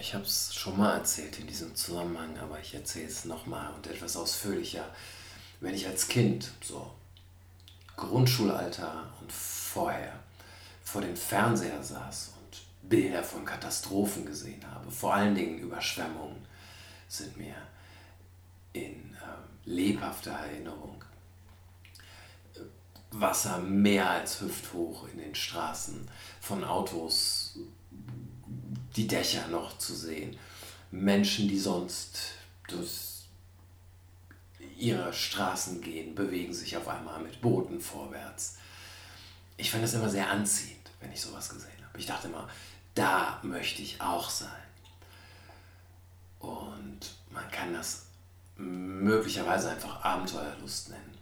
Ich habe es schon mal erzählt in diesem Zusammenhang, aber ich erzähle es nochmal und etwas ausführlicher. Wenn ich als Kind, so Grundschulalter und vorher, vor dem Fernseher saß und Bilder von Katastrophen gesehen habe, vor allen Dingen Überschwemmungen, sind mir in äh, lebhafter Erinnerung. Wasser mehr als hüfthoch in den Straßen, von Autos die Dächer noch zu sehen. Menschen, die sonst durch ihre Straßen gehen, bewegen sich auf einmal mit Booten vorwärts. Ich fand das immer sehr anziehend, wenn ich sowas gesehen habe. Ich dachte immer, da möchte ich auch sein. Und man kann das möglicherweise einfach Abenteuerlust nennen.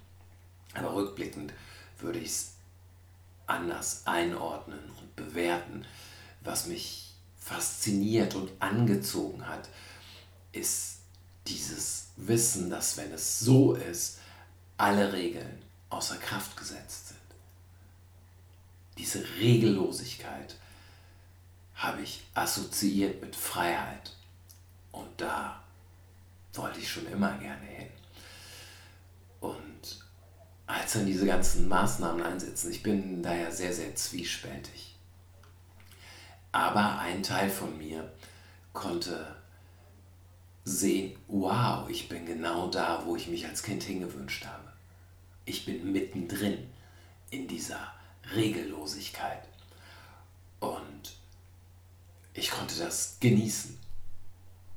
Aber rückblickend würde ich es anders einordnen und bewerten, was mich fasziniert und angezogen hat, ist dieses Wissen, dass wenn es so ist, alle Regeln außer Kraft gesetzt sind. Diese Regellosigkeit habe ich assoziiert mit Freiheit. Und da wollte ich schon immer gerne hin. Und als dann diese ganzen Maßnahmen einsetzen, ich bin daher sehr, sehr zwiespältig. Aber ein Teil von mir konnte sehen, wow, ich bin genau da, wo ich mich als Kind hingewünscht habe. Ich bin mittendrin in dieser Regellosigkeit. Und ich konnte das genießen.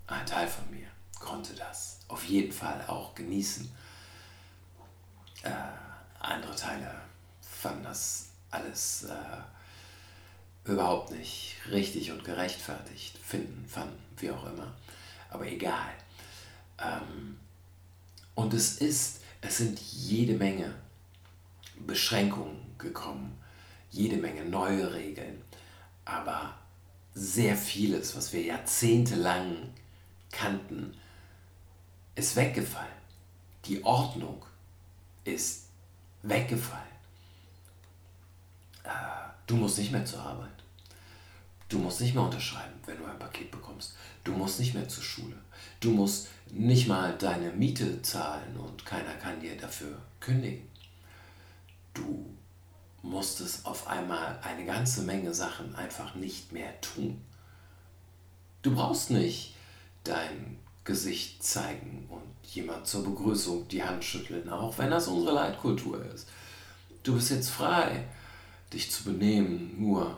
Ein Teil von mir konnte das auf jeden Fall auch genießen. Äh, andere Teile fanden das alles äh, überhaupt nicht richtig und gerechtfertigt finden, fanden, wie auch immer. Aber egal. Ähm, und es ist, es sind jede Menge Beschränkungen gekommen, jede Menge neue Regeln, aber sehr vieles, was wir jahrzehntelang kannten, ist weggefallen. Die Ordnung ist weggefallen. Äh, Du musst nicht mehr zur Arbeit. Du musst nicht mehr unterschreiben, wenn du ein Paket bekommst. Du musst nicht mehr zur Schule. Du musst nicht mal deine Miete zahlen und keiner kann dir dafür kündigen. Du musstest auf einmal eine ganze Menge Sachen einfach nicht mehr tun. Du brauchst nicht dein Gesicht zeigen und jemand zur Begrüßung die Hand schütteln, auch wenn das unsere Leitkultur ist. Du bist jetzt frei dich zu benehmen, nur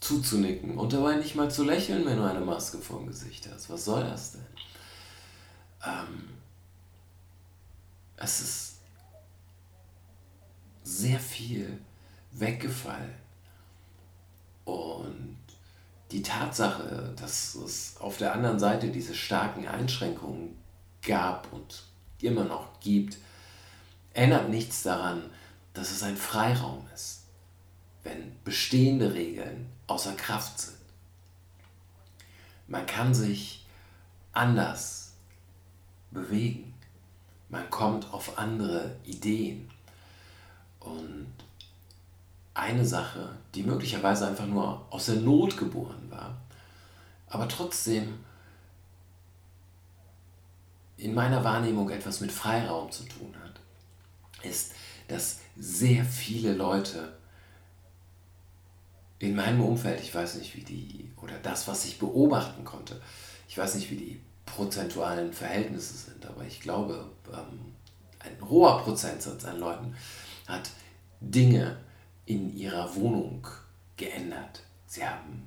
zuzunicken und dabei nicht mal zu lächeln, wenn du eine Maske vorm Gesicht hast. Was soll das denn? Ähm, es ist sehr viel weggefallen. Und die Tatsache, dass es auf der anderen Seite diese starken Einschränkungen gab und immer noch gibt, ändert nichts daran, dass es ein Freiraum ist wenn bestehende Regeln außer Kraft sind. Man kann sich anders bewegen. Man kommt auf andere Ideen. Und eine Sache, die möglicherweise einfach nur aus der Not geboren war, aber trotzdem in meiner Wahrnehmung etwas mit Freiraum zu tun hat, ist, dass sehr viele Leute in meinem Umfeld, ich weiß nicht, wie die, oder das, was ich beobachten konnte, ich weiß nicht, wie die prozentualen Verhältnisse sind, aber ich glaube, ähm, ein hoher Prozentsatz an Leuten hat Dinge in ihrer Wohnung geändert. Sie haben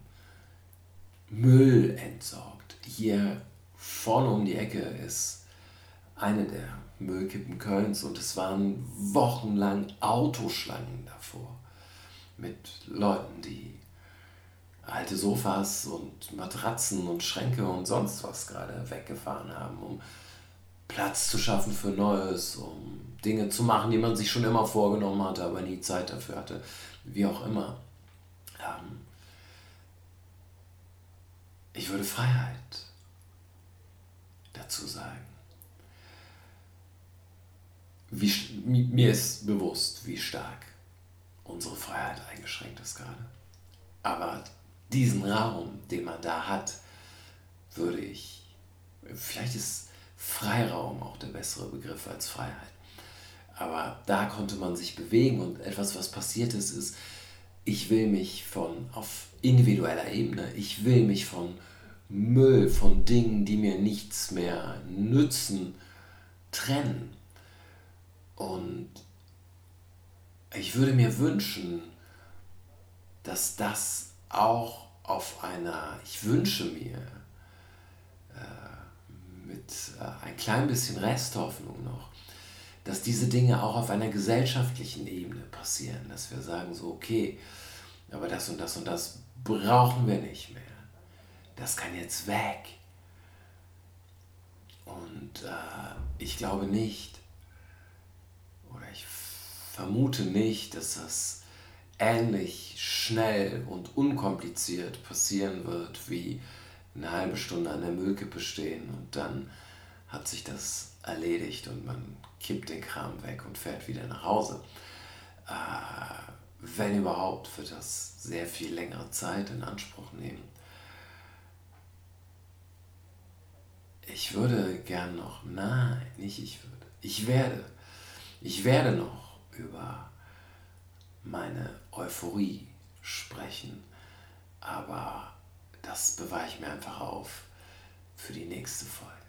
Müll entsorgt. Hier vorne um die Ecke ist eine der Müllkippen Kölns und es waren wochenlang Autoschlangen davor mit Leuten, die alte Sofas und Matratzen und Schränke und sonst was gerade weggefahren haben, um Platz zu schaffen für Neues, um Dinge zu machen, die man sich schon immer vorgenommen hatte, aber nie Zeit dafür hatte, wie auch immer. Ähm ich würde Freiheit dazu sagen. Wie, mir ist bewusst, wie stark unsere Freiheit eingeschränkt ist gerade. Aber diesen Raum, den man da hat, würde ich, vielleicht ist Freiraum auch der bessere Begriff als Freiheit. Aber da konnte man sich bewegen und etwas, was passiert ist, ist, ich will mich von, auf individueller Ebene, ich will mich von Müll, von Dingen, die mir nichts mehr nützen, trennen. Und ich würde mir wünschen, dass das auch auf einer, ich wünsche mir, äh, mit äh, ein klein bisschen Resthoffnung noch, dass diese Dinge auch auf einer gesellschaftlichen Ebene passieren, dass wir sagen so, okay, aber das und das und das brauchen wir nicht mehr. Das kann jetzt weg. Und äh, ich glaube nicht, oder ich vermute nicht, dass das ähnlich schnell und unkompliziert passieren wird, wie eine halbe Stunde an der Müllkippe stehen und dann hat sich das erledigt und man kippt den Kram weg und fährt wieder nach Hause. Äh, wenn überhaupt, wird das sehr viel längere Zeit in Anspruch nehmen. Ich würde gern noch, nein, nicht ich würde, ich werde, ich werde noch über meine Euphorie sprechen, aber das bewahre ich mir einfach auf für die nächste Folge.